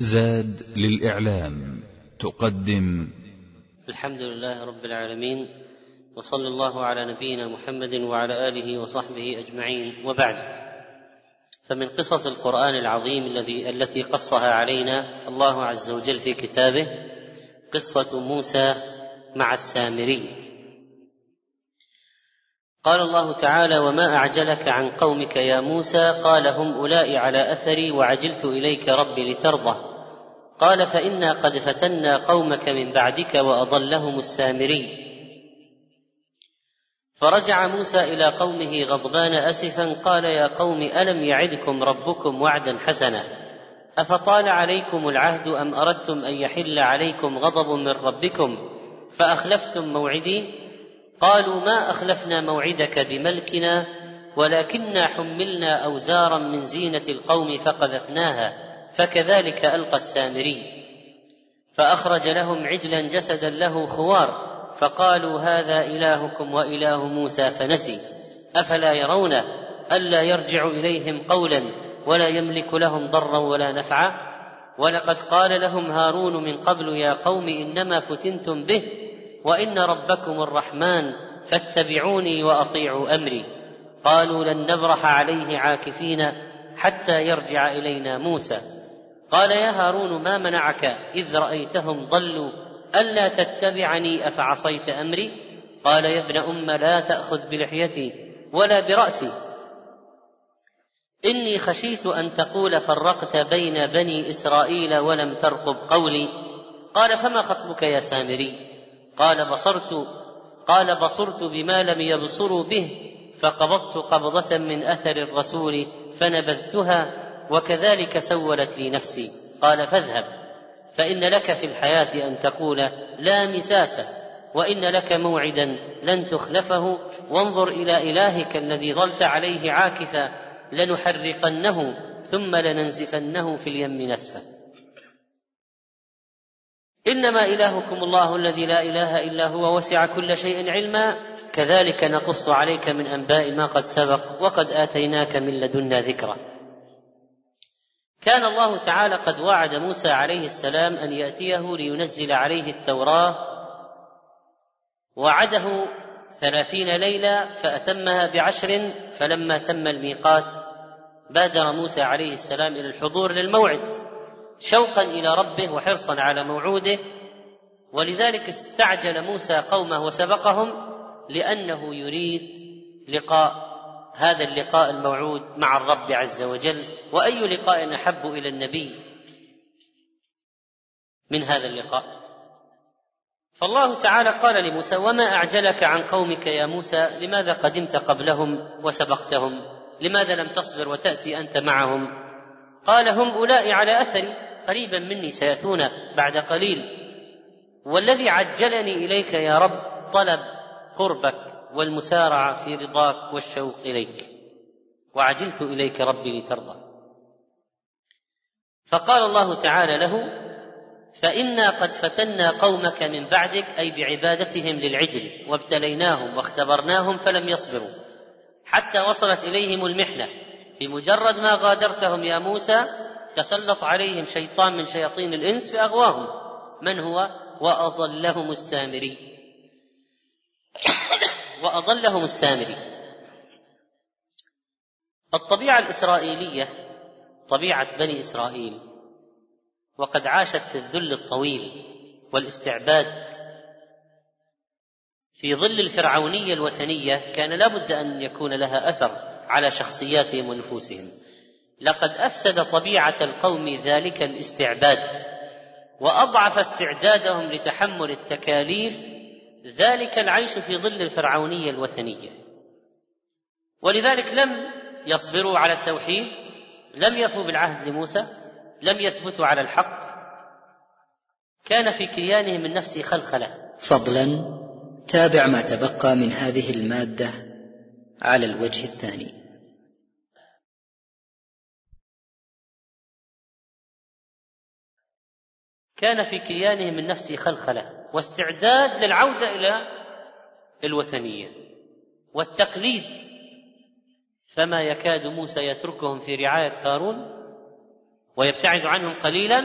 زاد للإعلام تقدم. الحمد لله رب العالمين وصلى الله على نبينا محمد وعلى آله وصحبه أجمعين. وبعد فمن قصص القرآن العظيم الذي التي قصها علينا الله عز وجل في كتابه قصة موسى مع السامري. قال الله تعالى وما أعجلك عن قومك يا موسى؟ قال هم أولئك على أثري وعجلت إليك ربي لترضى. قال فإنا قد فتنا قومك من بعدك وأضلهم السامري. فرجع موسى إلى قومه غضبان أسفا قال يا قوم ألم يعدكم ربكم وعدا حسنا؟ أفطال عليكم العهد أم أردتم أن يحل عليكم غضب من ربكم فأخلفتم موعدي؟ قالوا ما أخلفنا موعدك بملكنا ولكنا حملنا أوزارا من زينة القوم فقذفناها. فكذلك ألقى السامري. فأخرج لهم عجلا جسدا له خوار فقالوا هذا إلهكم وإله موسى فنسي. أفلا يرون ألا يرجع إليهم قولا ولا يملك لهم ضرا ولا نفعا؟ ولقد قال لهم هارون من قبل يا قوم إنما فتنتم به وإن ربكم الرحمن فاتبعوني وأطيعوا أمري. قالوا لن نبرح عليه عاكفين حتى يرجع إلينا موسى. قال يا هارون ما منعك إذ رأيتهم ضلوا ألا تتبعني أفعصيت أمري؟ قال يا ابن أم لا تأخذ بلحيتي ولا برأسي. إني خشيت أن تقول فرقت بين بني إسرائيل ولم ترقب قولي. قال فما خطبك يا سامري؟ قال بصرت قال بصرت بما لم يبصروا به فقبضت قبضة من أثر الرسول فنبذتها وكذلك سولت لي نفسي. قال فاذهب فإن لك في الحياة أن تقول لا مساس وإن لك موعدا لن تخلفه. وانظر إلى إلهك الذي ظلت عليه عاكفا لنحرقنه ثم لننزفنه في اليم نسفا. إنما إلهكم الله الذي لا إله إلا هو وسع كل شيء علما. كذلك نقص عليك من أنباء ما قد سبق وقد آتيناك من لدنا ذكرا. كان الله تعالى قد وعد موسى عليه السلام أن يأتيه لينزل عليه التوراة وعده ثلاثين ليلة فأتمها بعشر فلما تم الميقات بادر موسى عليه السلام إلى الحضور للموعد شوقا إلى ربه وحرصا على موعوده ولذلك استعجل موسى قومه وسبقهم لأنه يريد لقاء هذا اللقاء الموعود مع الرب عز وجل وأي لقاء أحب إلى النبي من هذا اللقاء. فالله تعالى قال لموسى وما أعجلك عن قومك يا موسى؟ لماذا قدمت قبلهم وسبقتهم؟ لماذا لم تصبر وتأتي أنت معهم؟ قال هم اولئك على أثري قريبا مني سيأتون بعد قليل والذي عجلني إليك يا رب طلب قربك والمسارعة في رضاك والشوق إليك. وعجلت إليك ربي لترضى. فقال الله تعالى له فإنا قد فتنا قومك من بعدك أي بعبادتهم للعجل وابتليناهم واختبرناهم فلم يصبروا حتى وصلت إليهم المحنة. بمجرد ما غادرتهم يا موسى تسلط عليهم شيطان من شياطين الإنس فأغواهم. من هو؟ وأضلهم السامري. وأضلهم السامري. الطبيعة الإسرائيلية طبيعة بني إسرائيل وقد عاشت في الذل الطويل والاستعباد في ظل الفرعونية الوثنية كان لا بد أن يكون لها أثر على شخصياتهم ونفوسهم. لقد أفسد طبيعة القوم ذلك الاستعباد وأضعف استعدادهم لتحمل التكاليف ذلك العيش في ظل الفرعونية الوثنية. ولذلك لم يصبروا على التوحيد لم يفوا بالعهد لموسى لم يثبتوا على الحق. كان في كيانهم النفسي خلخلة. فضلا تابع ما تبقى من هذه المادة على الوجه الثاني. كان في كيانهم النفسي خلخلة واستعداد للعودة إلى الوثنية والتقليد. فما يكاد موسى يتركهم في رعاية هارون ويبتعد عنهم قليلا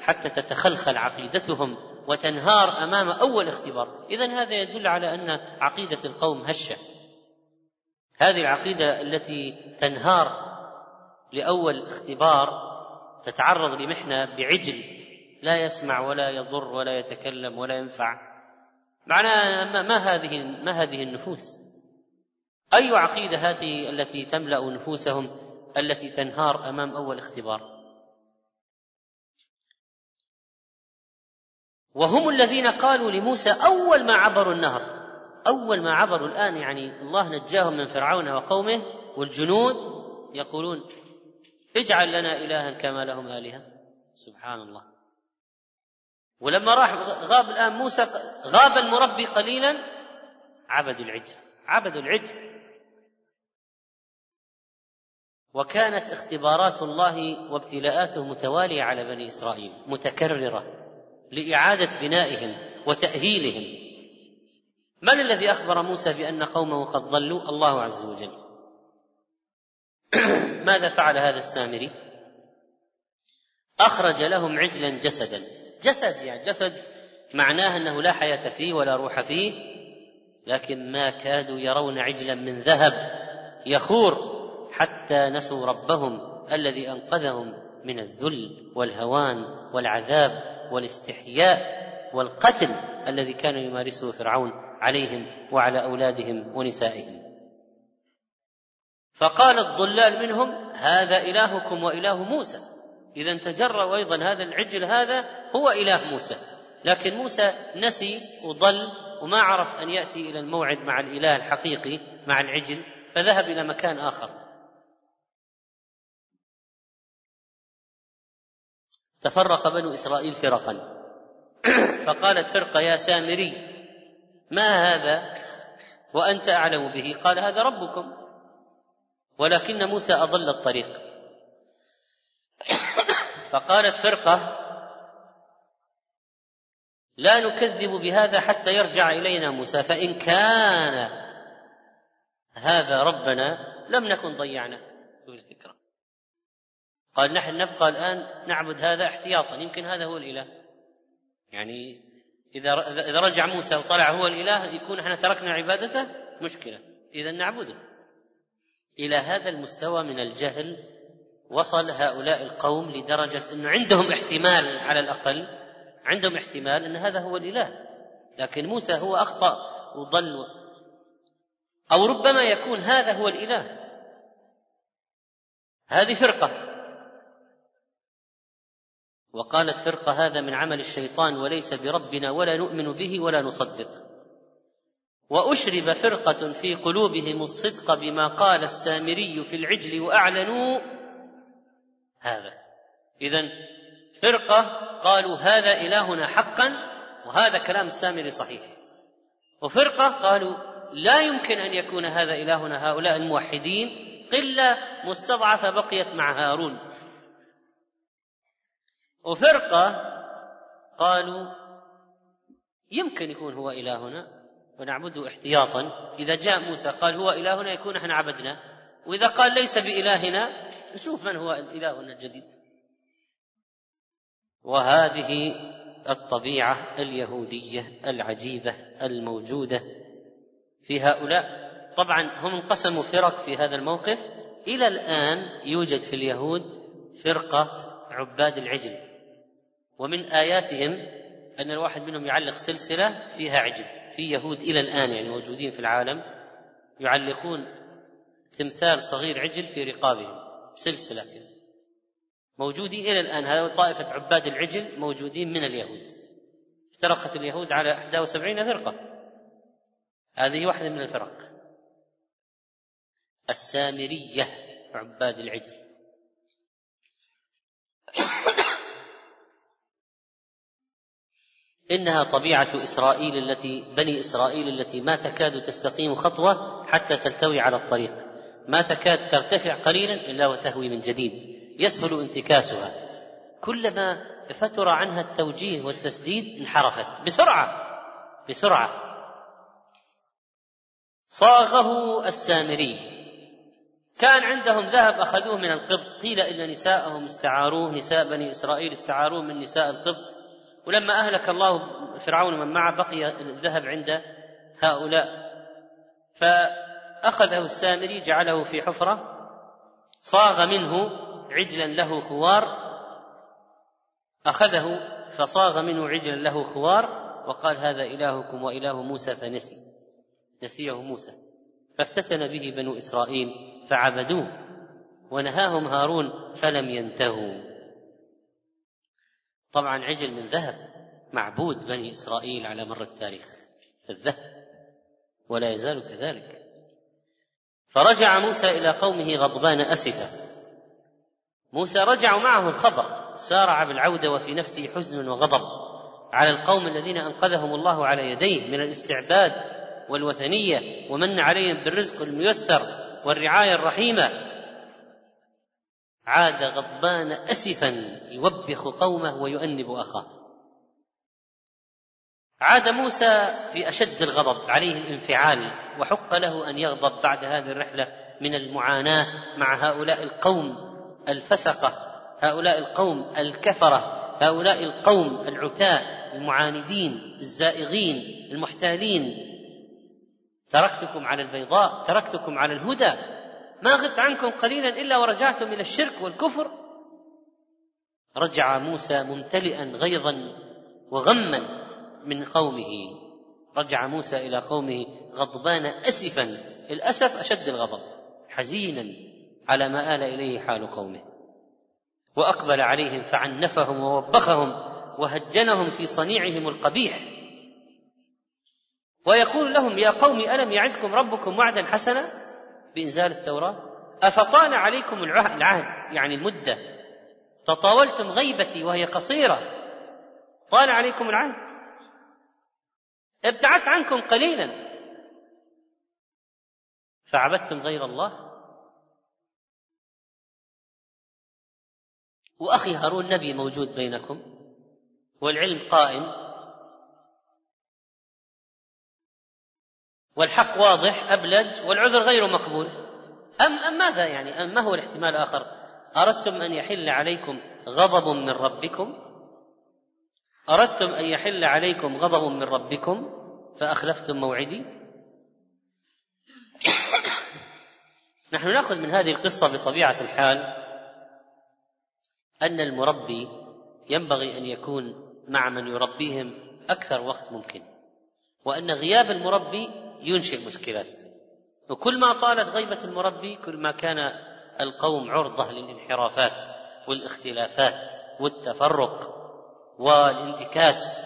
حتى تتخلخل عقيدتهم وتنهار أمام أول اختبار. اذا هذا يدل على أن عقيدة القوم هشة. هذه العقيدة التي تنهار لأول اختبار تتعرض لمحنة بعجل. لا يسمع ولا يضر ولا يتكلم ولا ينفع. معناها ما هذه ما هذه النفوس؟ أي عقيدة هذه التي تملأ نفوسهم التي تنهار أمام أول اختبار؟ وهم الذين قالوا لموسى أول ما عبروا النهر أول ما عبروا الآن يعني الله نجاهم من فرعون وقومه والجنود يقولون اجعل لنا الها كما لهم آلهة. سبحان الله. ولما راح غاب الآن موسى غاب المربي قليلا عبدوا العجل عبدوا العجل. وكانت اختبارات الله وابتلاءاته متوالية على بني إسرائيل متكررة لإعادة بنائهم وتأهيلهم. من الذي أخبر موسى بأن قومه قد ضلوا؟ الله عز وجل. ماذا فعل هذا السامري؟ أخرج لهم عجلا جسدا. جسد يعني جسد معناه أنه لا حياة فيه ولا روح فيه لكن ما كادوا يرون عجلا من ذهب يخور حتى نسوا ربهم الذي أنقذهم من الذل والهوان والعذاب والاستحياء والقتل الذي كان يمارسه فرعون عليهم وعلى أولادهم ونسائهم. فقال الضلال منهم هذا إلهكم وإله موسى. إذا تجرأوا أيضا هذا العجل هذا هو إله موسى. لكن موسى نسي وضل وما عرف أن يأتي إلى الموعد مع الإله الحقيقي مع العجل فذهب إلى مكان آخر. تفرق بنو إسرائيل فرقا. فقالت فرقة يا سامري ما هذا؟ وأنت أعلم به. قال هذا ربكم. ولكن موسى أضل الطريق. فقالت فرقة لا نكذب بهذا حتى يرجع إلينا موسى فإن كان هذا ربنا لم نكن ضيعنا. الفكرة. قال نحن نبقى الآن نعبد هذا احتياطا يمكن هذا هو الإله. يعني إذا إذا رجع موسى وطلع هو الإله يكون إحنا تركنا عبادته مشكلة. إذا نعبده. إلى هذا المستوى من الجهل وصل هؤلاء القوم لدرجة أنه عندهم احتمال على الأقل عندهم احتمال أن هذا هو الإله. لكن موسى هو أخطأ وضل. أو ربما يكون هذا هو الإله. هذه فرقة. وقالت فرقة هذا من عمل الشيطان وليس بربنا ولا نؤمن به ولا نصدق. وأشرب فرقة في قلوبهم الصدق بما قال السامري في العجل وأعلنوا هذا. اذا فرقة قالوا هذا إلهنا حقا وهذا كلام السامري صحيح. وفرقة قالوا لا يمكن أن يكون هذا إلهنا هؤلاء الموحدين قلة مستضعفة بقيت مع هارون. وفرقة قالوا يمكن يكون هو إلهنا ونعبده احتياطا. إذا جاء موسى قال هو إلهنا يكون إحنا عبدنا. وإذا قال ليس بإلهنا نشوف من هو إلهنا الجديد. وهذه الطبيعة اليهودية العجيبة الموجودة في هؤلاء. طبعا هم انقسموا فرق في هذا الموقف. إلى الآن يوجد في اليهود فرقة عباد العجل. ومن آياتهم أن الواحد منهم يعلق سلسلة فيها عجل. في يهود إلى الآن يعني موجودين في العالم يعلقون تمثال صغير عجل في رقابهم. سلسلة كده. موجودين إلى الآن هذا طائفة عباد العجل موجودين من اليهود. افترقت اليهود على 71 فرقة. هذه واحدة من الفرق. السامرية عباد العجل. إنها طبيعة إسرائيل التي بني إسرائيل التي ما تكاد تستقيم خطوة حتى تلتوي على الطريق. ما تكاد ترتفع قليلا إلا وتهوي من جديد. يسهل انتكاسها. كلما فتر عنها التوجيه والتسديد انحرفت. بسرعة! بسرعة! صاغه السامري. كان عندهم ذهب أخذوه من القبط. قيل إن نساءهم استعاروه. نساء بني إسرائيل استعاروه من نساء القبط. ولما أهلك الله فرعون من معه بقي الذهب عند هؤلاء. فأخذه السامري جعله في حفرة صاغ منه عجلا له خوار أخذه فصاغ منه عجلا له خوار وقال هذا إلهكم وإله موسى فنسي نسيه موسى. فافتتن به بنو إسرائيل فعبدوه ونهاهم هارون فلم ينتهوا. طبعا عجل من ذهب معبود بني إسرائيل على مر التاريخ الذهب ولا يزال كذلك. فرجع موسى إلى قومه غضبان أسفا. موسى رجع معه الخبر سارع بالعودة وفي نفسه حزن وغضب على القوم الذين أنقذهم الله على يديه من الاستعباد والوثنية ومن عليهم بالرزق الميسر والرعاية الرحيمة. عاد غضبان أسفا يوبخ قومه ويؤنب أخاه. عاد موسى في أشد الغضب عليه الانفعال وحق له أن يغضب بعد هذه الرحلة من المعاناة مع هؤلاء القوم الفسقة هؤلاء القوم الكفرة هؤلاء القوم العتاة المعاندين الزائغين المحتالين. تركتكم على البيضاء تركتكم على الهدى. ما غبت عنكم قليلا إلا ورجعتم إلى الشرك والكفر. رجع موسى ممتلئا غيظا وغما. من قومه. رجع موسى إلى قومه غضبان اسفا. الاسف أشد الغضب حزينا على ما آل إليه حال قومه. وأقبل عليهم فعنفهم ووبخهم وهجنهم في صنيعهم القبيح. ويقول لهم يا قوم ألم يعدكم ربكم وعدا حسنا؟ بإنزال التوراة افطال عليكم العهد يعني المدة. تطاولتم غيبتي وهي قصيرة. طال عليكم العهد. ابتعدت عنكم قليلا. فعبدتم غير الله؟ وأخي هارون نبي موجود بينكم والعلم قائم والحق واضح أبلج والعذر غير مقبول. أم أم ماذا يعني؟ أم ما هو الاحتمال الآخر؟ أردتم أن يحل عليكم غضب من ربكم؟ أردتم أن يحل عليكم غضب من ربكم فأخلفتم موعدي؟ نحن نأخذ من هذه القصة بطبيعة الحال أن المربي ينبغي أن يكون مع من يربيهم أكثر وقت ممكن وأن غياب المربي ينشئ مشكلات. وكل ما طالت غيبة المربي كل ما كان القوم عرضة للانحرافات والإختلافات والتفرق والانتكاس.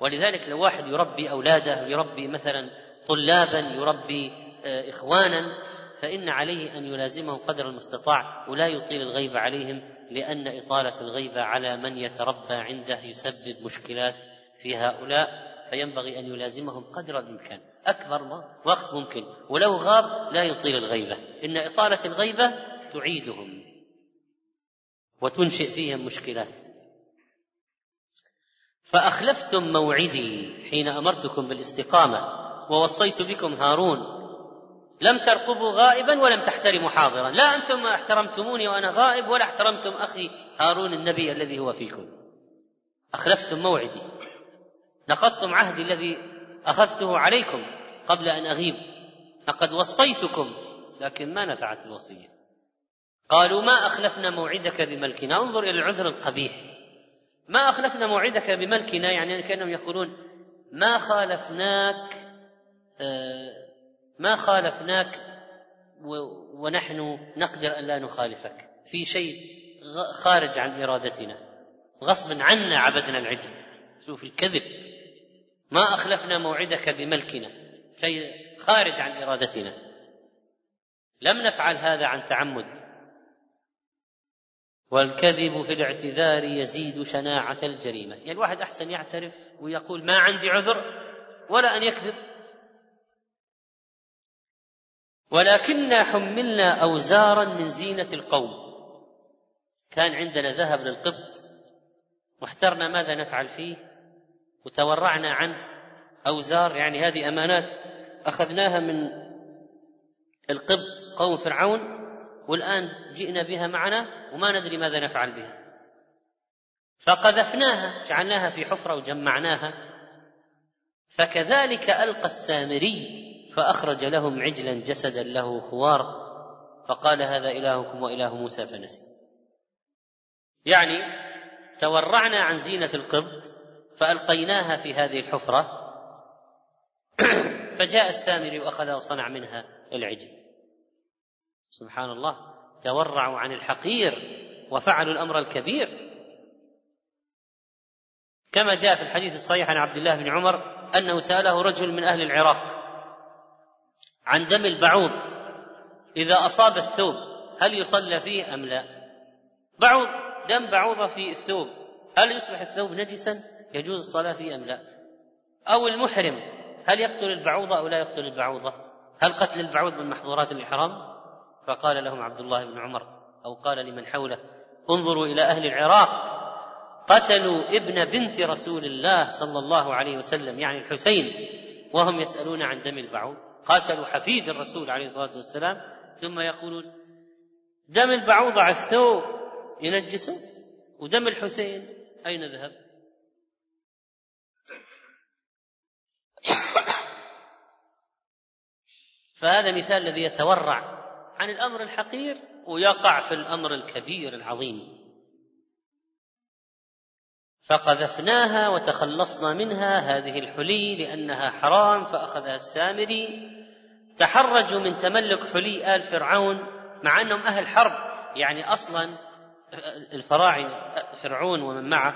ولذلك لو واحد يربي أولاده يربي مثلا طلابا يربي آه، إخوانا فإن عليه أن يلازمهم قدر المستطاع ولا يطيل الغيبة عليهم لأن إطالة الغيبة على من يتربى عنده يسبب مشكلات في هؤلاء فينبغي أن يلازمهم قدر الإمكان. أكبر وقت ممكن. ولو غاب لا يطيل الغيبة. إن إطالة الغيبة تعيدهم وتنشئ فيهم مشكلات. فأخلفتم موعدي حين أمرتكم بالاستقامة ووصيت بكم هارون. لم ترقبوا غائبا ولم تحترموا حاضرا. لا أنتم احترمتموني وأنا غائب ولا احترمتم أخي هارون النبي الذي هو فيكم. أخلفتم موعدي. نقضتم عهدي الذي أخذته عليكم قبل أن أغيب. لقد وصيتكم لكن ما نفعت الوصية. قالوا ما أخلفنا موعدك بملكنا. انظر إلى العذر القبيح. ما أخلفنا موعدك بملكنا يعني كأنهم يقولون ما خالفناك آه، ما خالفناك ونحن نقدر أن لا نخالفك. في شيء خارج عن إرادتنا. غصبا عنا عبدنا العجل. شوف الكذب. ما أخلفنا موعدك بملكنا. شيء خارج عن إرادتنا. لم نفعل هذا عن تعمد. والكذب في الاعتذار يزيد شناعة الجريمة. يعني الواحد أحسن يعترف ويقول ما عندي عذر ولا أن يكذب. ولكنا حملنا أوزارا من زينة القوم. كان عندنا ذهب للقبط واحترنا ماذا نفعل فيه وتورعنا عن أوزار. يعني هذه أمانات أخذناها من القبط قوم فرعون والآن جئنا بها معنا وما ندري ماذا نفعل بها. فقذفناها جعلناها في حفرة وجمعناها. فكذلك ألقى السامري فأخرج لهم عجلا جسدا له خوار. فقال هذا إلهكم وإله موسى فنسي. يعني تورعنا عن زينة القبط فألقيناها في هذه الحفرة. فجاء السامري وأخذ وصنع منها العجل. سبحان الله تورعوا عن الحقير وفعلوا الأمر الكبير. كما جاء في الحديث الصحيح عن عبد الله بن عمر أنه سأله رجل من أهل العراق عن دم البعوض إذا أصاب الثوب هل يصلى فيه أم لا؟ بعوض دم بعوضة في الثوب هل يصبح الثوب نجسا؟ يجوز الصلاة فيه أم لا؟ أو المحرم هل يقتل البعوضة أو لا يقتل البعوضة؟ هل قتل البعوض من محظورات الإحرام؟ فقال لهم عبد الله بن عمر أو قال لمن حوله انظروا إلى أهل العراق قتلوا ابن بنت رسول الله صلى الله عليه وسلم يعني الحسين وهم يسألون عن دم البعوض. قاتلوا حفيد الرسول عليه الصلاة والسلام ثم يقولون دم البعوض على الثوب ينجسه؟ ودم الحسين أين ذهب؟ فهذا مثال الذي يتورع عن الأمر الحقير ويقع في الأمر الكبير العظيم. فقذفناها وتخلصنا منها هذه الحلي لأنها حرام فأخذها السامري. تحرجوا من تملك حلي آل فرعون مع أنهم أهل حرب. يعني أصلا الفراعنة فرعون ومن معه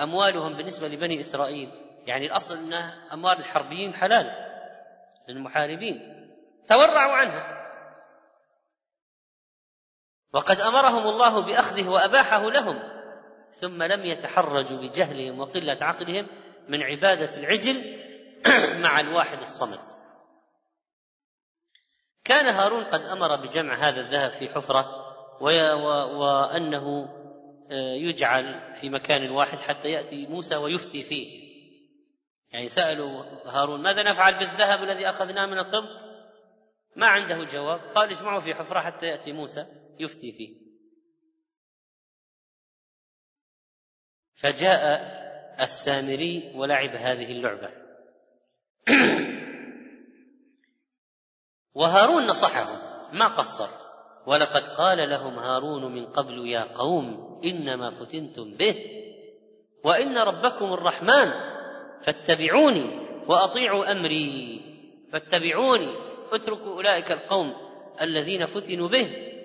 أموالهم بالنسبة لبني إسرائيل. يعني الأصل أن أموال الحربيين حلال للمحاربين. تورعوا عنها. وقد أمرهم الله بأخذه وأباحه لهم ثم لم يتحرجوا بجهلهم وقلة عقلهم من عبادة العجل مع الواحد الصمد. كان هارون قد أمر بجمع هذا الذهب في حفرة وأنه آه، يجعل في مكان واحد حتى يأتي موسى ويفتي فيه. يعني سألوا هارون ماذا نفعل بالذهب الذي أخذناه من القبط؟ ما عنده جواب. قال اجمعوا في حفرة حتى يأتي موسى. يفتي فيه. فجاء السامري ولعب هذه اللعبة. وهارون نصحهم ما قصر؟ ولقد قال لهم هارون من قبل يا قوم إنما فتنتم به وإن ربكم الرحمن فاتبعوني وأطيعوا أمري فاتبعوني اتركوا أولئك القوم الذين فتنوا به.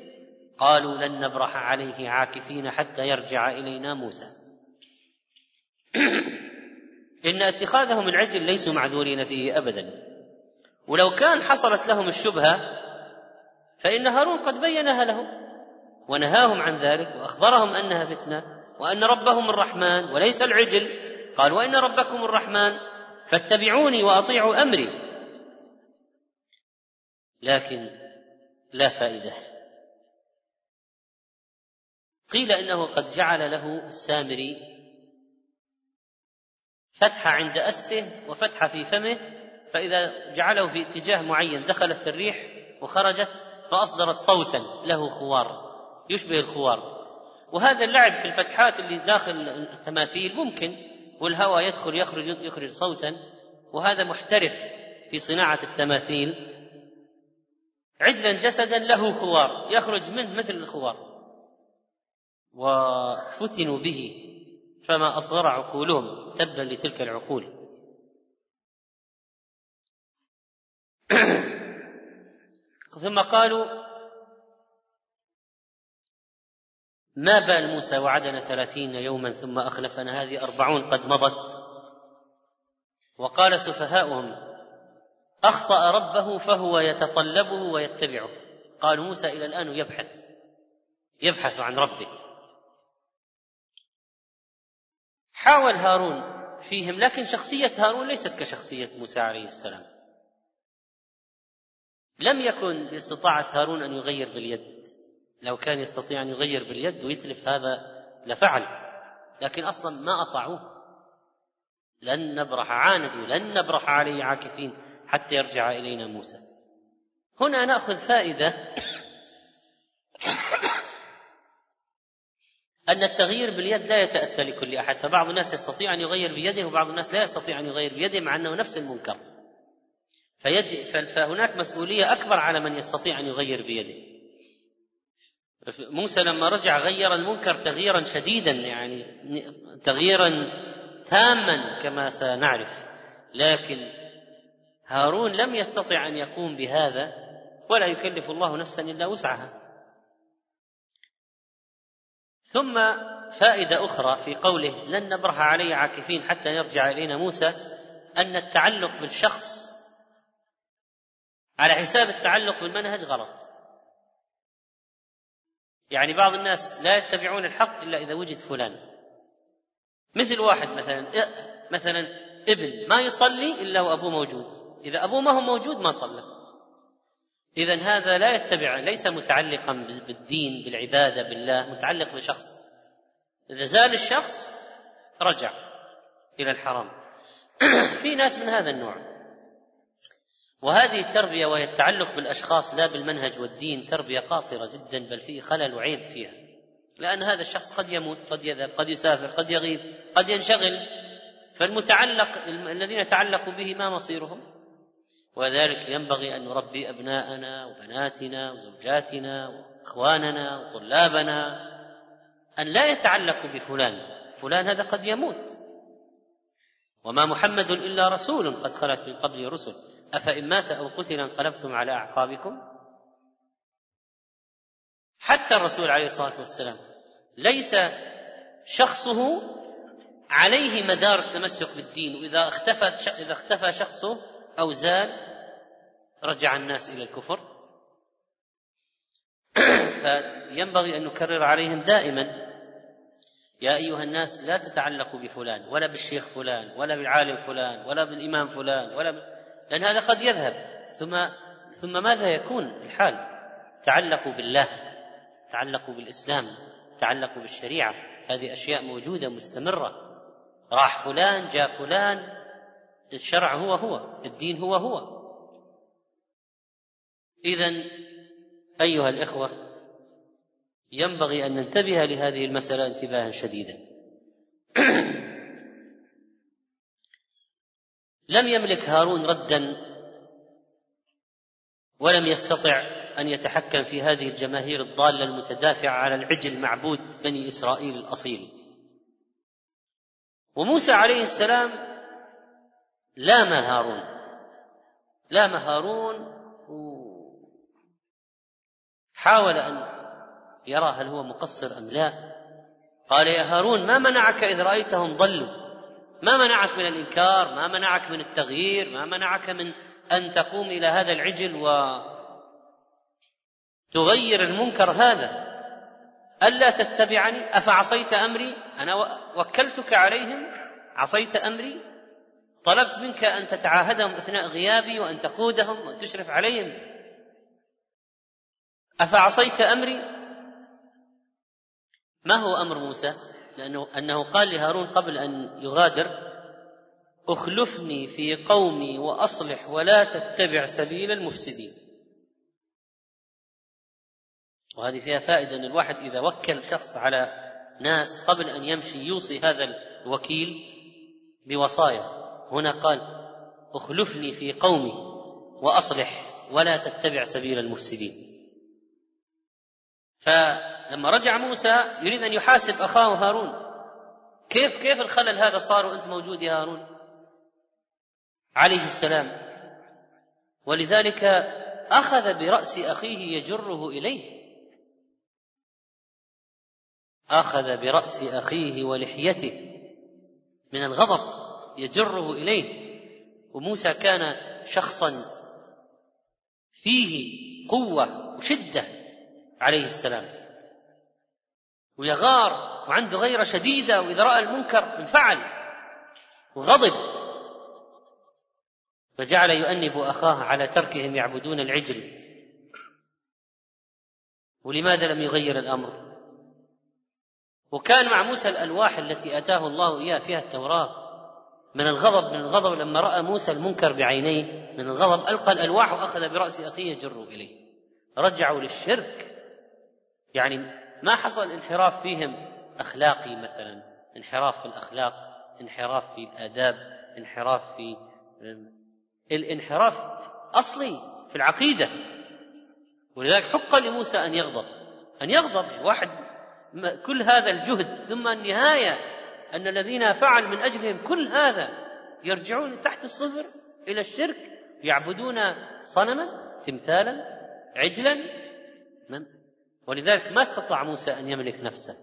قالوا لن نبرح عليه عاكفين حتى يرجع إلينا موسى. إن اتخاذهم العجل ليسوا معذورين فيه أبدا. ولو كان حصلت لهم الشبهة فإن هارون قد بينها لهم ونهاهم عن ذلك وأخبرهم أنها فتنة وأن ربهم الرحمن وليس العجل. قال وإن ربكم الرحمن فاتبعوني وأطيعوا أمري. لكن لا فائدة. قيل إنه قد جعل له السامري فتحة عند أسته وفتحة في فمه فإذا جعله في اتجاه معين دخلت الريح وخرجت فأصدرت صوتا له خوار يشبه الخوار. وهذا اللعب في الفتحات اللي داخل التماثيل ممكن والهواء يدخل يخرج يخرج صوتا وهذا محترف في صناعة التماثيل. عجلا جسدا له خوار يخرج منه مثل الخوار. وفتنوا به فما أصغر عقولهم تبا لتلك العقول. ثم قالوا ما بال موسى وعدنا ثلاثين يوما ثم أخلفنا هذه أربعون قد مضت. وقال سفهاؤهم أخطأ ربه فهو يتطلبه ويتبعه. قالوا موسى إلى الآن يبحث يبحث عن ربه. حاول هارون فيهم لكن شخصية هارون ليست كشخصية موسى عليه السلام. لم يكن باستطاعة هارون أن يغير باليد. لو كان يستطيع أن يغير باليد ويتلف هذا لفعل لكن أصلا ما أطاعوه. لن نبرح عاندوا لن نبرح عليه عاكفين حتى يرجع إلينا موسى. هنا نأخذ فائدة أن التغيير باليد لا يتأتى لكل أحد فبعض الناس يستطيع أن يغير بيده وبعض الناس لا يستطيع أن يغير بيده مع أنه نفس المنكر. فيجي فهناك مسؤولية أكبر على من يستطيع أن يغير بيده. موسى لما رجع غير المنكر تغييرا شديدا يعني تغييرا تاما كما سنعرف. لكن هارون لم يستطع أن يقوم بهذا ولا يكلف الله نفسا إلا وسعها. ثم فائدة أخرى في قوله لن نبرح عليه عاكفين حتى يرجع إلينا موسى أن التعلق بالشخص على حساب التعلق بالمنهج غلط. يعني بعض الناس لا يتبعون الحق إلا إذا وجد فلان. مثل واحد مثلا مثلا ابن ما يصلي إلا وأبوه موجود. إذا أبوه ما هو موجود ما صلى. اذا هذا لا يتبع ليس متعلقا بالدين بالعبادة بالله متعلق بشخص. إذا زال الشخص رجع إلى الحرام. في ناس من هذا النوع. وهذه التربية وهي التعلق بالأشخاص لا بالمنهج والدين تربية قاصرة جدا بل في خلل وعيب فيها. لأن هذا الشخص قد يموت قد يذهب قد يسافر قد يغيب قد ينشغل. فالمتعلق الذين تعلقوا به ما مصيرهم؟ وذلك ينبغي أن نربي أبناءنا وبناتنا وزوجاتنا وإخواننا وطلابنا أن لا يتعلقوا بفلان. فلان هذا قد يموت. وما محمد إلا رسول قد خلت من قبله رسل. أفإن مات أو قتل انقلبتم على أعقابكم؟ حتى الرسول عليه الصلاة والسلام ليس شخصه عليه مدار التمسك بالدين. وإذا اختفى إذا اختفى شخصه أو زال رجع الناس إلى الكفر. فينبغي أن نكرر عليهم دائما يا أيها الناس لا تتعلقوا بفلان ولا بالشيخ فلان ولا بالعالم فلان ولا بالإمام فلان ولا لأن هذا قد يذهب. ثم ثم ماذا يكون الحال؟ تعلقوا بالله تعلقوا بالإسلام تعلقوا بالشريعة. هذه أشياء موجودة مستمرة. راح فلان جاء فلان الشرع هو هو الدين هو هو. إذا أيها الإخوة ينبغي أن ننتبه لهذه المسألة انتباها شديدا. لم يملك هارون ردا ولم يستطع أن يتحكم في هذه الجماهير الضالة المتدافعة على العجل معبود بني إسرائيل الأصيل. وموسى عليه السلام لام هارون لام هارون حاول أن يرى هل هو مقصر أم لا. قال يا هارون ما منعك إذ رأيتهم ضلوا؟ ما منعك من الإنكار؟ ما منعك من التغيير؟ ما منعك من أن تقوم إلى هذا العجل وتغير المنكر هذا؟ ألا تتبعني؟ أفعصيت أمري؟ أنا وكلتك عليهم؟ عصيت أمري؟ طلبت منك أن تتعاهدهم أثناء غيابي وأن تقودهم وأن تشرف عليهم. أفعصيت أمري؟ ما هو أمر موسى؟ لأنه أنه قال لهارون قبل أن يغادر أخلفني في قومي وأصلح ولا تتبع سبيل المفسدين. وهذه فيها فائدة أن الواحد إذا وكل شخص على ناس قبل أن يمشي يوصي هذا الوكيل بوصايا. هنا قال اخلفني في قومي وأصلح ولا تتبع سبيل المفسدين. ف لما رجع موسى يريد أن يحاسب أخاه هارون. كيف كيف الخلل هذا صار وأنت موجود يا هارون؟ عليه السلام. ولذلك أخذ برأس أخيه يجره إليه. أخذ برأس أخيه ولحيته من الغضب. يجره إليه. وموسى كان شخصا فيه قوة وشدة عليه السلام. ويغار وعنده غيرة شديدة وإذا رأى المنكر انفعل وغضب. فجعل يؤنب أخاه على تركهم يعبدون العجل. ولماذا لم يغير الأمر؟ وكان مع موسى الألواح التي أتاه الله إياها فيها التوراة. من الغضب من الغضب لما رأى موسى المنكر بعينيه من الغضب ألقى الألواح وأخذ برأس أخيه يجره إليه. رجعوا للشرك. يعني ما حصل انحراف فيهم أخلاقي مثلا انحراف في الأخلاق انحراف في الآداب انحراف في الانحراف أصلي في العقيدة. ولذلك حق لموسى أن يغضب أن يغضب واحد كل هذا الجهد ثم النهاية أن الذين فعل من أجلهم كل هذا يرجعون تحت الصفر إلى الشرك يعبدون صنما تمثالا عجلا ولذلك ما استطاع موسى أن يملك نفسه.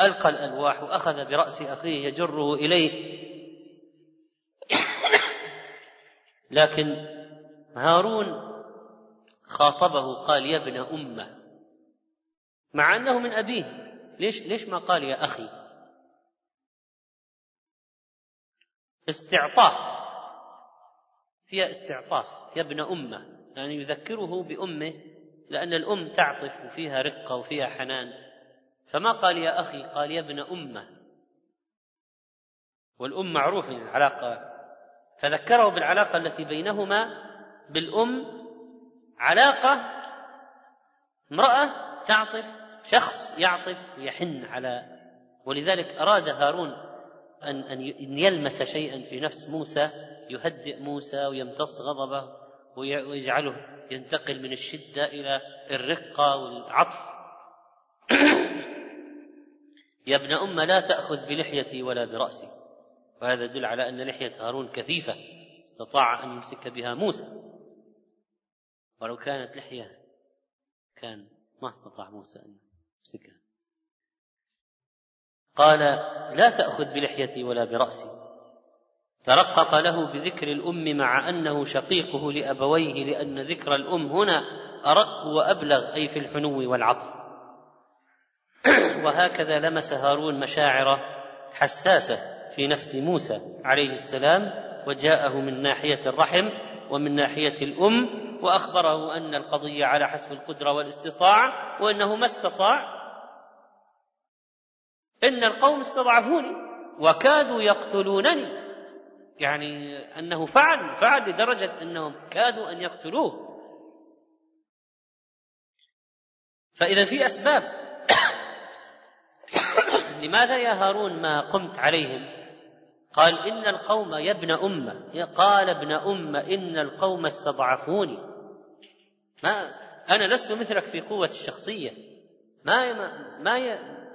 ألقى الألواح وأخذ برأس أخيه يجره إليه. لكن هارون خاطبه قال يا ابن أمة مع أنه من أبيه ليش ليش ما قال يا أخي؟ استعطاف. فيها استعطاف يا ابن أمة. يعني يذكره بأمه لأن الأم تعطف وفيها رقة وفيها حنان. فما قال يا أخي؟ قال يا ابن أمة. والأم معروف العلاقه فذكره بالعلاقة التي بينهما بالأم علاقة امرأة تعطف شخص يعطف ويحن على. ولذلك أراد هارون ان أن يلمس شيئا في نفس موسى يهدئ موسى ويمتص غضبه ويجعله ينتقل من الشدة إلى الرقة والعطف. يا ابن أم لا تأخذ بلحيتي ولا برأسي. وهذا يدل على أن لحية هارون كثيفة استطاع أن يمسك بها موسى. ولو كانت لحية كان ما استطاع موسى أن يمسكها. قال لا تأخذ بلحيتي ولا برأسي. ترقق له بذكر الأم مع أنه شقيقه لأبويه لأن ذكر الأم هنا أرق وأبلغ أي في الحنو والعطف. وهكذا لمس هارون مشاعر حساسة في نفس موسى عليه السلام وجاءه من ناحية الرحم ومن ناحية الأم وأخبره أن القضية على حسب القدرة والاستطاعة وأنه ما استطاع إن القوم استضعفوني وكادوا يقتلونني. يعني أنه فعل فعل لدرجة أنهم كادوا أن يقتلوه. فإذا في أسباب. لماذا يا هارون ما قمت عليهم؟ قال إن القوم يا ابن أمة. قال ابن أمة إن القوم استضعفوني. ما أنا لست مثلك في قوة الشخصية. ما ما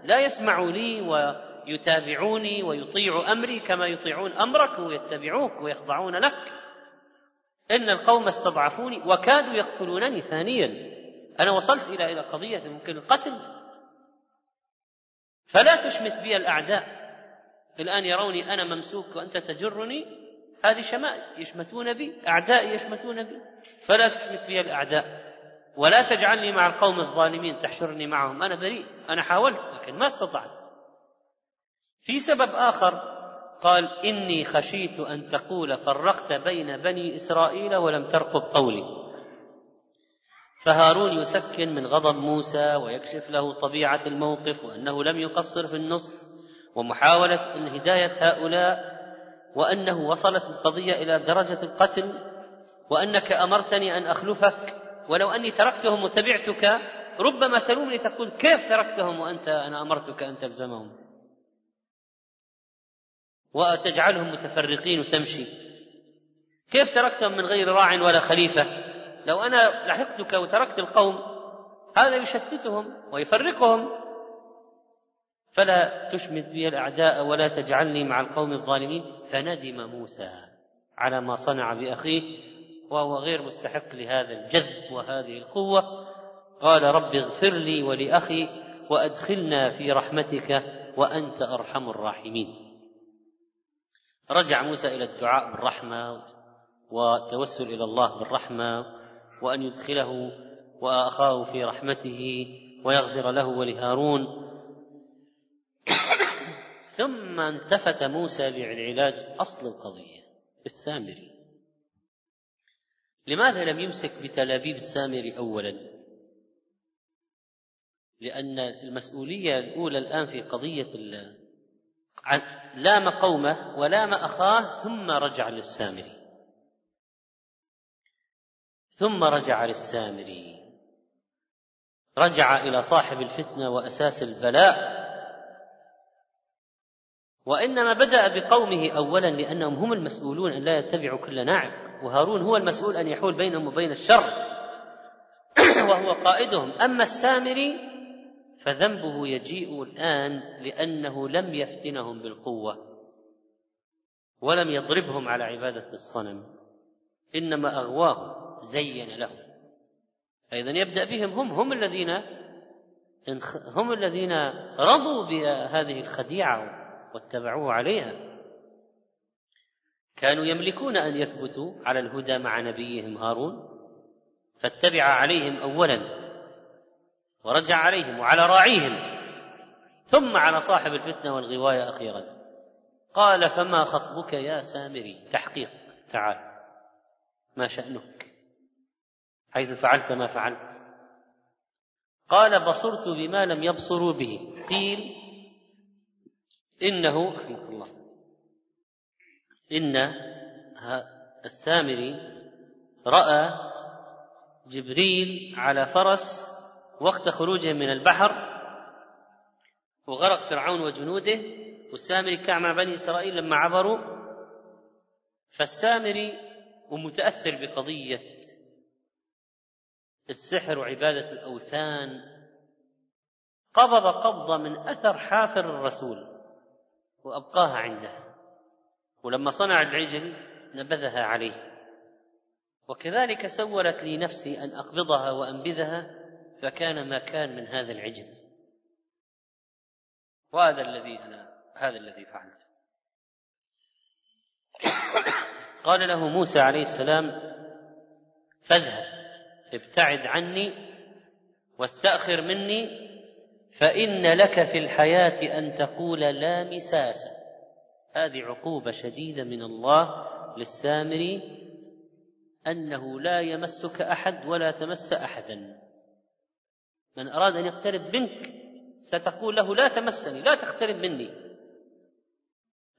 لا يسمعوا لي ويتابعوني ويطيعوا أمري كما يطيعون أمرك ويتبعوك ويخضعون لك. إن القوم استضعفوني وكادوا يقتلونني ثانيا. أنا وصلت إلى إلى قضية ممكن القتل. فلا تشمت بي الأعداء. الآن يروني أنا ممسوك وأنت تجرني. هذه شماتة يشمتون بي أعدائي يشمتون بي. فلا تشمت بي الأعداء. ولا تجعلني مع القوم الظالمين تحشرني معهم. أنا بريء أنا حاولت لكن ما استطعت. في سبب آخر قال إني خشيت أن تقول فرقت بين بني إسرائيل ولم ترقب قولي. فهارون يسكن من غضب موسى ويكشف له طبيعة الموقف وأنه لم يقصر في النصح ومحاولة إن هداية هؤلاء وأنه وصلت القضية إلى درجة القتل وأنك أمرتني أن أخلفك ولو أني تركتهم وتبعتك ربما تلومني تقول كيف تركتهم وأنت أنا أمرتك أن تلزمهم. وتجعلهم متفرقين وتمشي. كيف تركتهم من غير راع ولا خليفة؟ لو أنا لحقتك وتركت القوم هذا يشتتهم ويفرقهم. فلا تشمت بي الأعداء ولا تجعلني مع القوم الظالمين. فندم موسى على ما صنع بأخيه. وهو غير مستحق لهذا الجذب وهذه القوة. قال رب اغفر لي ولأخي وأدخلنا في رحمتك وأنت أرحم الراحمين. رجع موسى إلى الدعاء بالرحمة والتوسل إلى الله بالرحمة وأن يدخله وأخاه في رحمته ويغفر له ولهارون. ثم التفت موسى لعلاج أصل القضية السامري لماذا لم يمسك بتلابيب السامري أولا؟ لأن المسؤولية الأولى الآن في قضية لام قومه ولام أخاه ثم رجع للسامري ثم رجع للسامري رجع إلى صاحب الفتنة وأساس البلاء. وإنما بدأ بقومه أولا لأنهم هم المسؤولون أن لا يتبعوا كل ناعق وهارون هو المسؤول أن يحول بينهم وبين الشر. وهو قائدهم. أما السامري فذنبه يجيء الآن لأنه لم يفتنهم بالقوة ولم يضربهم على عبادة الصنم. إنما أغواهم زين لهم. فإذا يبدأ بهم هم هم الذين هم الذين رضوا بهذه الخديعة واتبعوه عليها. كانوا يملكون أن يثبتوا على الهدى مع نبيهم هارون فاتبع عليهم اولا ورجع عليهم وعلى راعيهم ثم على صاحب الفتنة والغواية أخيرا. قال فما خطبك يا سامري؟ تحقيق. تعال. ما شأنك؟ حيث فعلت ما فعلت. قال بصرت بما لم يبصروا به. قيل إنه رحمه الله. إن السامري رأى جبريل على فرس وقت خروجه من البحر وغرق فرعون وجنوده والسامري كع مع بني إسرائيل لما عبروا فالسامري ومتأثر بقضية السحر وعبادة الأوثان قبض قبضة من أثر حافر الرسول وأبقاها عنده. ولما صنع العجل نبذها عليه. وكذلك سولت لي نفسي أن أقبضها وأنبذها فكان ما كان من هذا العجل. وهذا الذي أنا هذا الذي فعلته. قال له موسى عليه السلام فاذهب ابتعد عني واستأخر مني فإن لك في الحياة أن تقول لا مساس. هذه عقوبة شديدة من الله للسامري أنه لا يمسك أحد ولا تمس أحدا. من أراد أن يقترب منك ستقول له لا تمسني لا تقترب مني.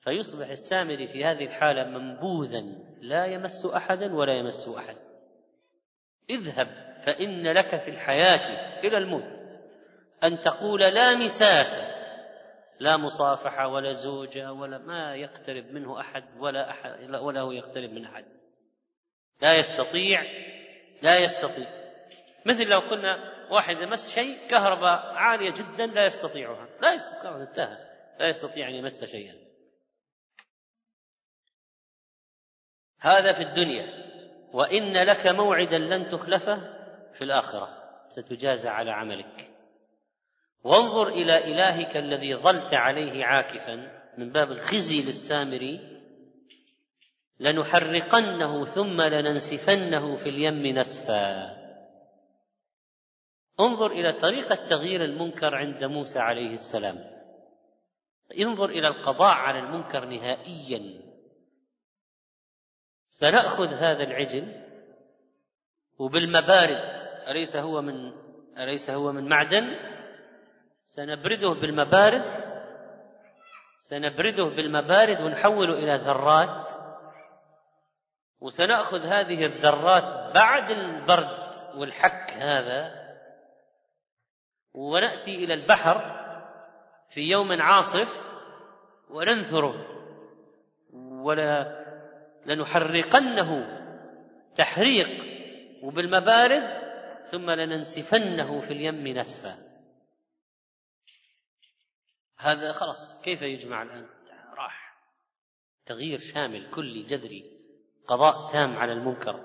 فيصبح السامري في هذه الحالة منبوذا لا يمس أحدا ولا يمس أحد. اذهب فإن لك في الحياة إلى الموت. أن تقول لا مساس. لا مصافحة ولا زوجة ولا ما يقترب منه أحد ولا أحد ولا هو يقترب من أحد. لا يستطيع لا يستطيع. مثل لو قلنا واحد مس شيء كهرباء عالية جدا لا يستطيعها. لا يستطيع انتهى. لا يستطيع أن يمس شيئا. هذا في الدنيا. وإن لك موعدا لن تخلفه في الآخرة. ستجازى على عملك. وانظر إلى إلهك الذي ظلت عليه عاكفا من باب الخزي للسامري لنحرقنه ثم لننسفنه في اليم نسفا. انظر إلى طريقة تغيير المنكر عند موسى عليه السلام. انظر إلى القضاء على المنكر نهائيا. سنأخذ هذا العجل وبالمبارد أليس هو من أليس هو من معدن؟ سنبرده بالمبارد سنبرده بالمبارد ونحوله إلى ذرات وسنأخذ هذه الذرات بعد البرد والحك هذا ونأتي إلى البحر في يوم عاصف وننثره ولا لنحرقنه تحريق وبالمبارد ثم لننسفنه في اليم نسفا. هذا خلاص كيف يجمع الآن؟ راح. تغيير شامل كلي جذري قضاء تام على المنكر.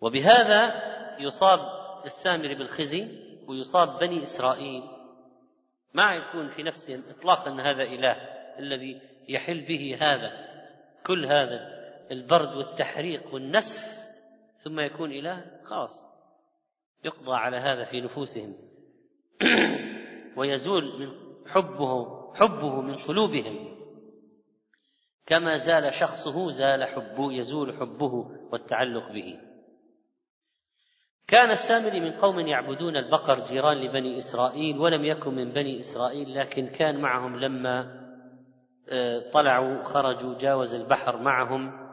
وبهذا يصاب السامري بالخزي ويصاب بني إسرائيل. ما يكون في نفسهم إطلاقا هذا إله الذي يحل به هذا كل هذا البرد والتحريق والنسف ثم يكون إله خلاص يقضى على هذا في نفوسهم. ويزول من حبه حبه من قلوبهم. كما زال شخصه زال حبه يزول حبه والتعلق به. كان السامري من قوم يعبدون البقر جيران لبني إسرائيل ولم يكن من بني إسرائيل لكن كان معهم لما آه، طلعوا خرجوا جاوز البحر معهم.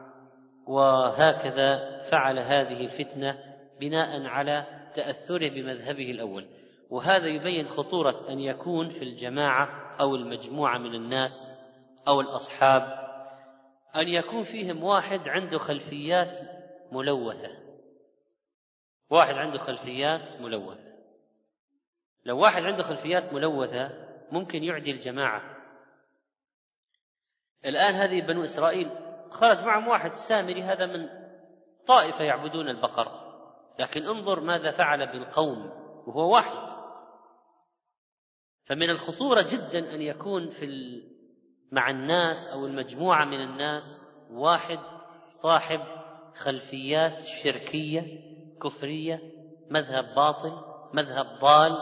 وهكذا فعل هذه الفتنة بناء على تأثره بمذهبه الأول. وهذا يبين خطورة أن يكون في الجماعة أو المجموعة من الناس أو الأصحاب أن يكون فيهم واحد عنده خلفيات ملوثة. واحد عنده خلفيات ملوثة. لو واحد عنده خلفيات ملوثة ممكن يعدي الجماعة. الآن هذه بنو إسرائيل خرج معهم واحد السامري هذا من طائفة يعبدون البقر. لكن انظر ماذا فعل بالقوم وهو واحد فمن الخطورة جدا أن يكون في مع الناس أو المجموعة من الناس واحد صاحب خلفيات شركية كفرية مذهب باطل مذهب ضال.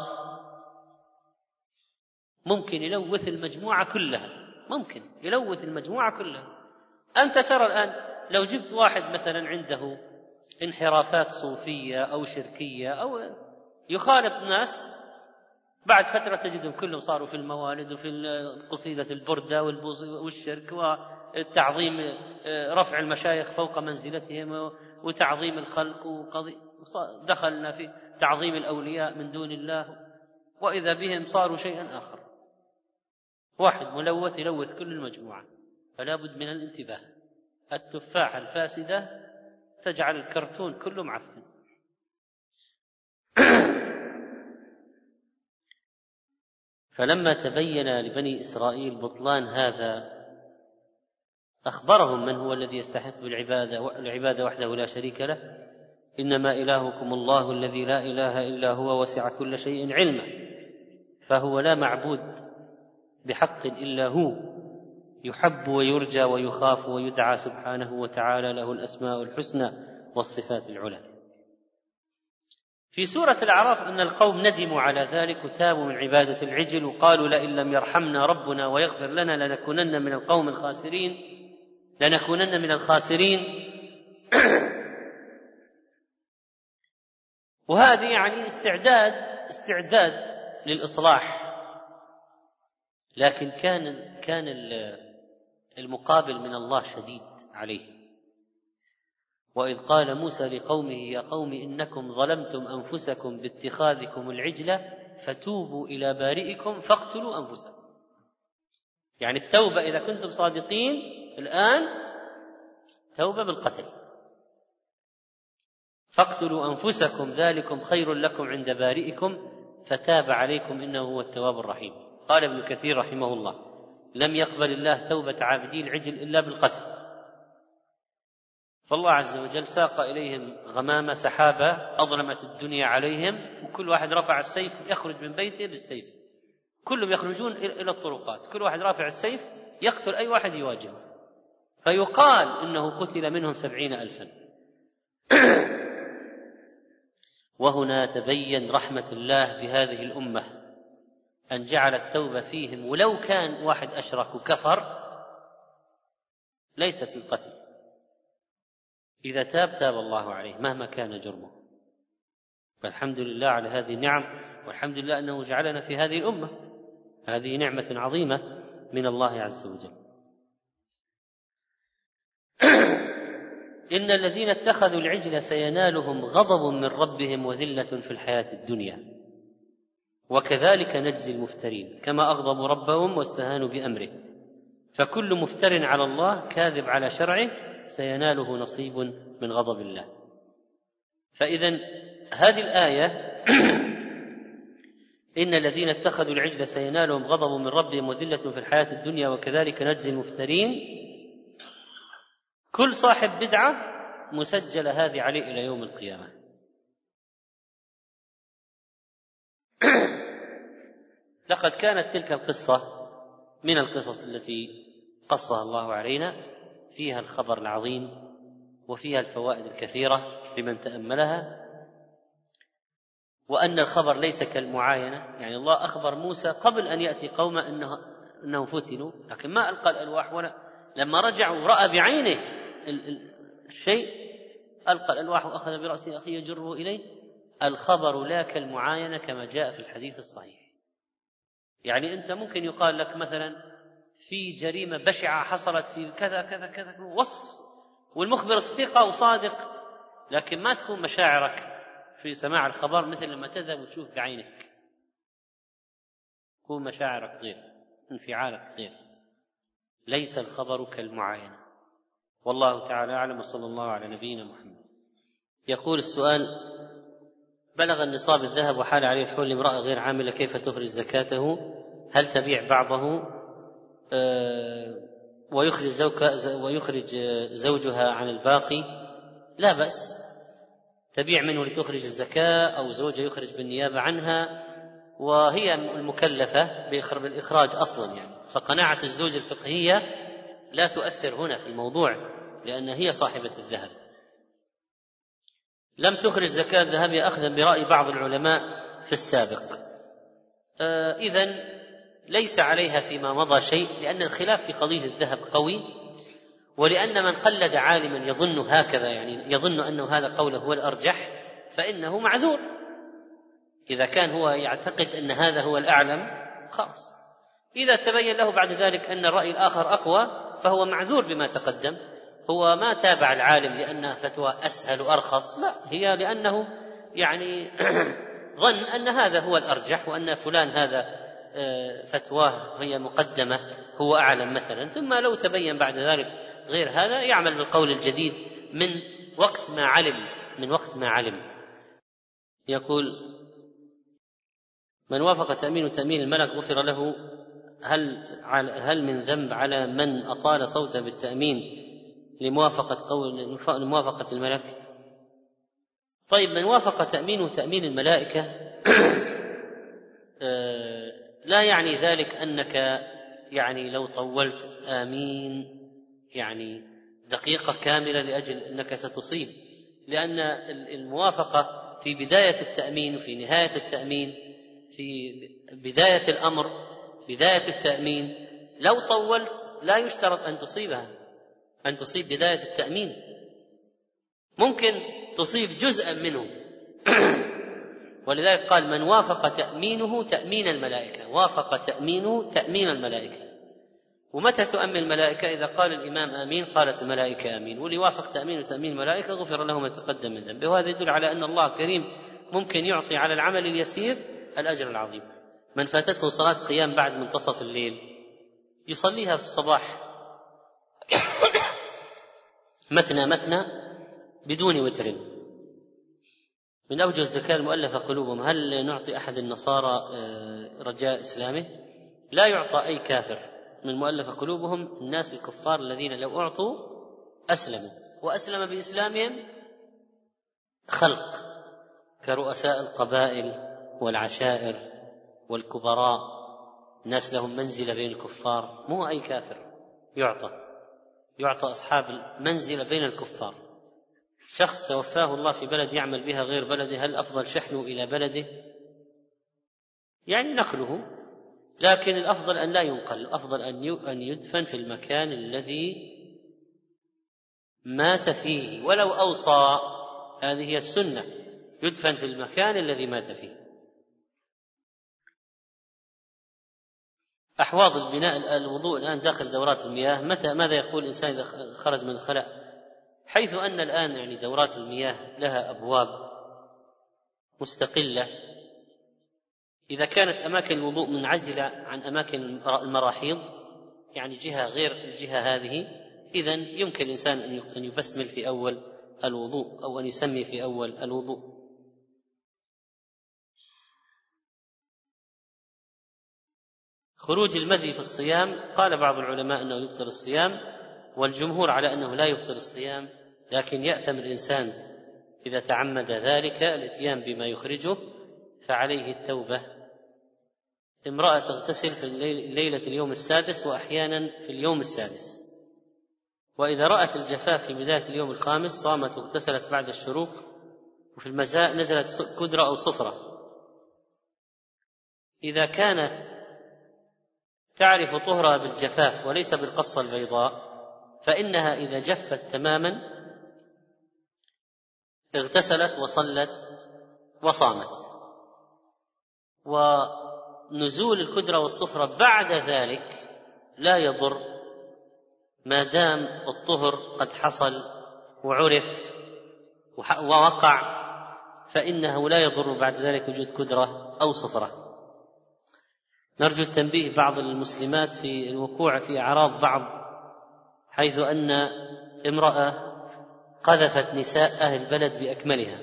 ممكن يلوث المجموعة كلها ممكن يلوث المجموعة كلها. أنت ترى الآن لو جبت واحد مثلا عنده انحرافات صوفية أو شركية أو يخالط ناس بعد فترة تجدهم كلهم صاروا في الموالد وفي قصيدة البردة والشرك والتعظيم آه، رفع المشايخ فوق منزلتهم وتعظيم الخلق وقضي دخلنا في تعظيم الأولياء من دون الله. وإذا بهم صاروا شيئا آخر. واحد ملوث يلوث كل المجموعة. فلا بد من الانتباه. التفاحة الفاسدة تجعل الكرتون كله معفن. فلما تبين لبني إسرائيل بطلان هذا أخبرهم من هو الذي يستحق بالعباده العبادة وحده لا شريك له؟ إنما إلهكم الله الذي لا إله إلا هو وسع كل شيء علما فهو لا معبود بحق إلا هو يحب ويرجى ويخاف ويدعى سبحانه وتعالى له الأسماء الحسنى والصفات العلى. في سورة الأعراف أن القوم ندموا على ذلك وتابوا من عبادة العجل وقالوا لئن لم يرحمنا ربنا ويغفر لنا لنكونن من القوم الخاسرين لنكونن من الخاسرين. وهذه يعني استعداد استعداد للإصلاح. لكن كان كان المقابل من الله شديد عليه. وإذ قال موسى لقومه يا قوم إنكم ظلمتم أنفسكم باتخاذكم العجلة فتوبوا إلى بارئكم فاقتلوا أنفسكم. يعني التوبة إذا كنتم صادقين الآن توبة بالقتل. فاقتلوا أنفسكم ذلكم خير لكم عند بارئكم فتاب عليكم إنه هو التواب الرحيم. قال ابن كثير رحمه الله لم يقبل الله توبة عابدي العجل إلا بالقتل. فالله عز وجل ساق إليهم غمامة سحابة أظلمت الدنيا عليهم وكل واحد رفع السيف يخرج من بيته بالسيف. كلهم يخرجون إلى الطرقات. كل واحد رافع السيف يقتل أي واحد يواجهه. فيقال إنه قتل منهم سبعين ألفا. وهنا تبين رحمة الله بهذه الأمة أن جعل التوبة فيهم ولو كان واحد أشرك وكفر ليست القتل. إذا تاب تاب الله عليه مهما كان جرمه. فالحمد لله على هذه النعم والحمد لله أنه جعلنا في هذه الأمة. هذه نعمة عظيمة من الله عز وجل. إن الذين اتخذوا العجل سينالهم غضب من ربهم وذلة في الحياة الدنيا. وكذلك نجزي المفترين كما أغضبوا ربهم واستهانوا بأمره. فكل مفتر على الله كاذب على شرعه سيناله نصيب من غضب الله. فإذا هذه الآية إن الذين اتخذوا العجل سينالهم غضب من ربهم وذلة في الحياة الدنيا وكذلك نجزي المفترين. كل صاحب بدعة مسجلة هذه عليه إلى يوم القيامة. لقد كانت تلك القصة من القصص التي قصها الله علينا. فيها الخبر العظيم وفيها الفوائد الكثيرة لمن تأملها وأن الخبر ليس كالمعاينة يعني الله أخبر موسى قبل أن يأتي قومه أنه أنهم فتنوا لكن ما ألقى الألواح ولا لما رجع ورأى بعينه الشيء ألقى الألواح وأخذ برأس أخيه يجره إليه الخبر لا كالمعاينة كما جاء في الحديث الصحيح. يعني أنت ممكن يقال لك مثلا في جريمة بشعة حصلت في كذا كذا كذا وصف. والمخبر ثقة وصادق لكن ما تكون مشاعرك في سماع الخبر مثل لما تذهب وتشوف بعينك. تكون مشاعرك غير انفعالك غير. ليس الخبر كالمعاينة. والله تعالى أعلم وصلى الله على نبينا محمد. يقول السؤال بلغ النصاب الذهب وحال عليه الحول لامرأة غير عاملة كيف تخرج زكاته؟ هل تبيع بعضه؟ ويخرج زوجها ويخرج زوجها عن الباقي. لا بأس. تبيع منه لتخرج الزكاة أو زوجها يخرج بالنيابة عنها وهي المكلفة بالإخراج أصلا يعني. فقناعة الزوج الفقهية لا تؤثر هنا في الموضوع لأن هي صاحبة الذهب. لم تخرج زكاة الذهب أخذا برأي بعض العلماء في السابق. آه إذا ليس عليها فيما مضى شيء لأن الخلاف في قضية الذهب قوي ولأن من قلد عالما يظن هكذا يعني يظن أنه هذا قوله هو الأرجح فإنه معذور. إذا كان هو يعتقد أن هذا هو الأعلم خلاص. إذا تبين له بعد ذلك أن الرأي الآخر أقوى فهو معذور بما تقدم. هو ما تابع العالم لأنها فتوى أسهل وأرخص لا هي لأنه يعني ظن أن هذا هو الأرجح وأن فلان هذا فتواه هي مقدمة هو أعلم مثلا ثم لو تبين بعد ذلك غير هذا يعمل بالقول الجديد من وقت ما علم من وقت ما علم. يقول من وافق تأمين تأمين الملك غفر له هل هل من ذنب على من أطال صوته بالتأمين لموافقة قول لموافقة الملك؟ طيب من وافق تأمينه تأمين الملائكة؟ آه، لا يعني ذلك أنك يعني لو طولت آمين يعني دقيقة كاملة لأجل أنك ستصيب. لأن الموافقة في بداية التأمين وفي نهاية التأمين في بداية الأمر بداية التأمين لو طولت لا يشترط أن تصيبها أن تصيب بداية التأمين. ممكن تصيب جزءا منه. ولذلك قال من وافق تأمينه تأمين الملائكة. وافق تأمينه تأمين الملائكة. ومتى تؤمن الملائكة؟ إذا قال الإمام آمين قالت الملائكة آمين. واللي وافق تأمين تأمين الملائكة غفر له ما تقدم من ذنبه. وهذا يدل على أن الله كريم ممكن يعطي على العمل اليسير الأجر العظيم. من فاتته صلاة قيام بعد منتصف الليل يصليها في الصباح مثنى مثنى بدون وتر. من أوجه الزكاة المؤلفة قلوبهم هل نعطي أحد النصارى آه، رجاء إسلامه لا يعطى أي كافر. من مؤلفة قلوبهم الناس الكفار الذين لو أعطوا أسلموا. وأسلم بإسلامهم خلق كرؤساء القبائل والعشائر والكبراء. ناس لهم منزلة بين الكفار. مو أي كافر يعطى. يعطى أصحاب المنزلة بين الكفار. شخص توفاه الله في بلد يعمل بها غير بلده هل أفضل شحنه إلى بلده؟ يعني نقله. لكن الأفضل أن لا ينقل الأفضل أن يدفن في المكان الذي مات فيه. ولو أوصى هذه هي السنة يدفن في المكان الذي مات فيه. أحواض البناء الوضوء الآن داخل دورات المياه متى ماذا يقول الإنسان إذا خرج من الخلاء؟ حيث أن الآن يعني دورات المياه لها أبواب مستقلة. إذا كانت أماكن الوضوء منعزلة عن أماكن المراحيض يعني جهة غير الجهة هذه إذا يمكن الإنسان أن يبسمل في أول الوضوء أو أن يسمي في أول الوضوء. خروج المذي في الصيام قال بعض العلماء أنه يفطر الصيام والجمهور على أنه لا يفطر الصيام لكن يأثم الإنسان إذا تعمد ذلك الإتيان بما يخرجه فعليه التوبة. امرأة تغتسل في ليله اليوم السادس وأحيانا في اليوم السادس. وإذا رأت الجفاف في بداية اليوم الخامس صامت واغتسلت بعد الشروق وفي المساء نزلت كدرة أو صفرة. إذا كانت تعرف طهرها بالجفاف وليس بالقصة البيضاء فإنها إذا جفت تماما اغتسلت وصلت وصامت. ونزول الكدرة والصفرة بعد ذلك لا يضر ما دام الطهر قد حصل وعرف ووقع فإنه لا يضر بعد ذلك وجود كدرة أو صفرة نرجو التنبيه بعض المسلمات في الوقوع في أعراض بعض حيث أن امرأة قذفت نساء أهل البلد بأكملها.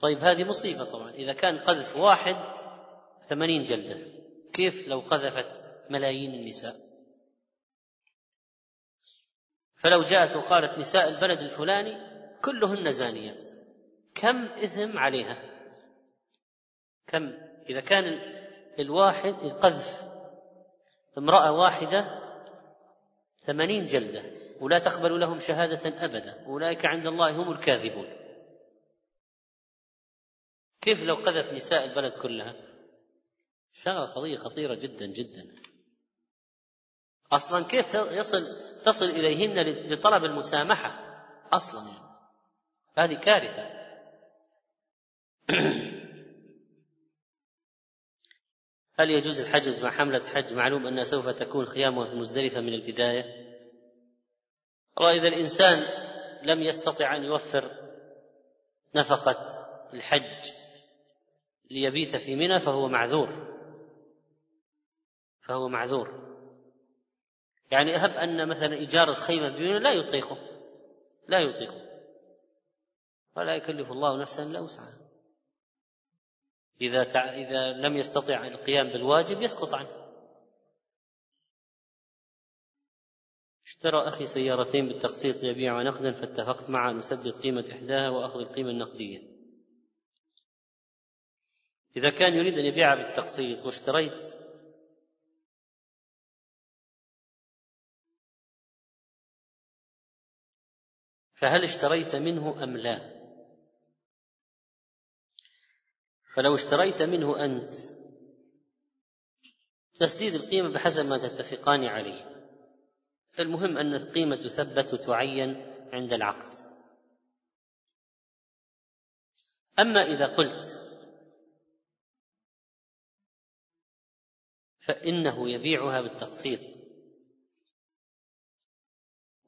طيب هذه مصيبة طبعا. إذا كان قذف واحد ثمانين جلدة كيف لو قذفت ملايين النساء؟ فلو جاءت وقالت نساء البلد الفلاني كلهن زانيات كم إثم عليها؟ كم؟ إذا كان الواحد القذف امرأة واحدة ثمانين جلدة ولا تقبل لهم شهادة أبدا أولئك عند الله هم الكاذبون. كيف لو قذف نساء البلد كلها؟ شغلة قضية خطيرة جدا جدا. أصلا كيف يصل تصل إليهن لطلب المسامحة؟ أصلا يعني. هذه كارثة. هل يجوز الحجز مع حملة حج؟ معلوم أنها سوف تكون خيامها في مزدلفة من البداية. والله إذا الإنسان لم يستطع أن يوفر نفقة الحج ليبيت في منى فهو معذور. فهو معذور. يعني أهب أن مثلا إيجار الخيمة بمنى لا يطيقه. لا يطيقه. ولا يكلف الله نفسا إلا وسعها. إذا تع... إذا لم يستطع القيام بالواجب يسقط عنه اشترى أخي سيارتين بالتقسيط يبيع نقدا فاتفقت معه أن أسدد قيمة إحداها وأخذ القيمة النقدية إذا كان يريد أن يبيعها بالتقسيط واشتريت فهل اشتريت منه أم لا؟ فلو اشتريت منه أنت تسديد القيمة بحسب ما تتفقان عليه. المهم أن القيمة تثبت وتعين عند العقد. أما إذا قلت فإنه يبيعها بالتقسيط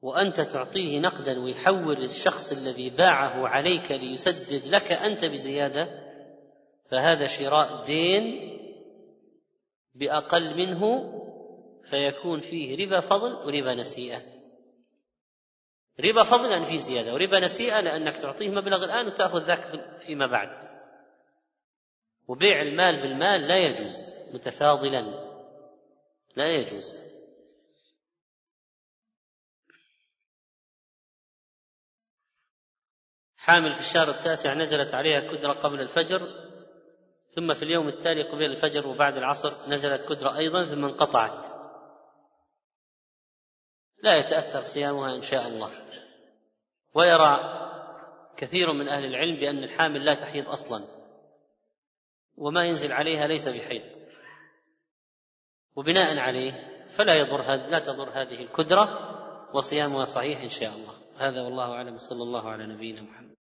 وأنت تعطيه نقدا ويحول الشخص الذي باعه عليك ليسدد لك أنت بزيادة فهذا شراء دين بأقل منه فيكون فيه ربا فضل وربا نسيئة. ربا فضل لأن فيه زيادة وربا نسيئة لأنك تعطيه مبلغ الآن وتأخذ ذاك فيما بعد. وبيع المال بالمال لا يجوز متفاضلا. لا يجوز. حامل في الشهر التاسع نزلت عليها كدرة قبل الفجر. ثم في اليوم التالي قبيل الفجر وبعد العصر نزلت كدرة أيضا ثم انقطعت. لا يتأثر صيامها إن شاء الله. ويرى كثير من أهل العلم بأن الحامل لا تحيض أصلا وما ينزل عليها ليس بحيض. وبناء عليه فلا يضر لا تضر هذه الكدرة وصيامها صحيح إن شاء الله. هذا والله أعلم صلى الله على نبينا محمد.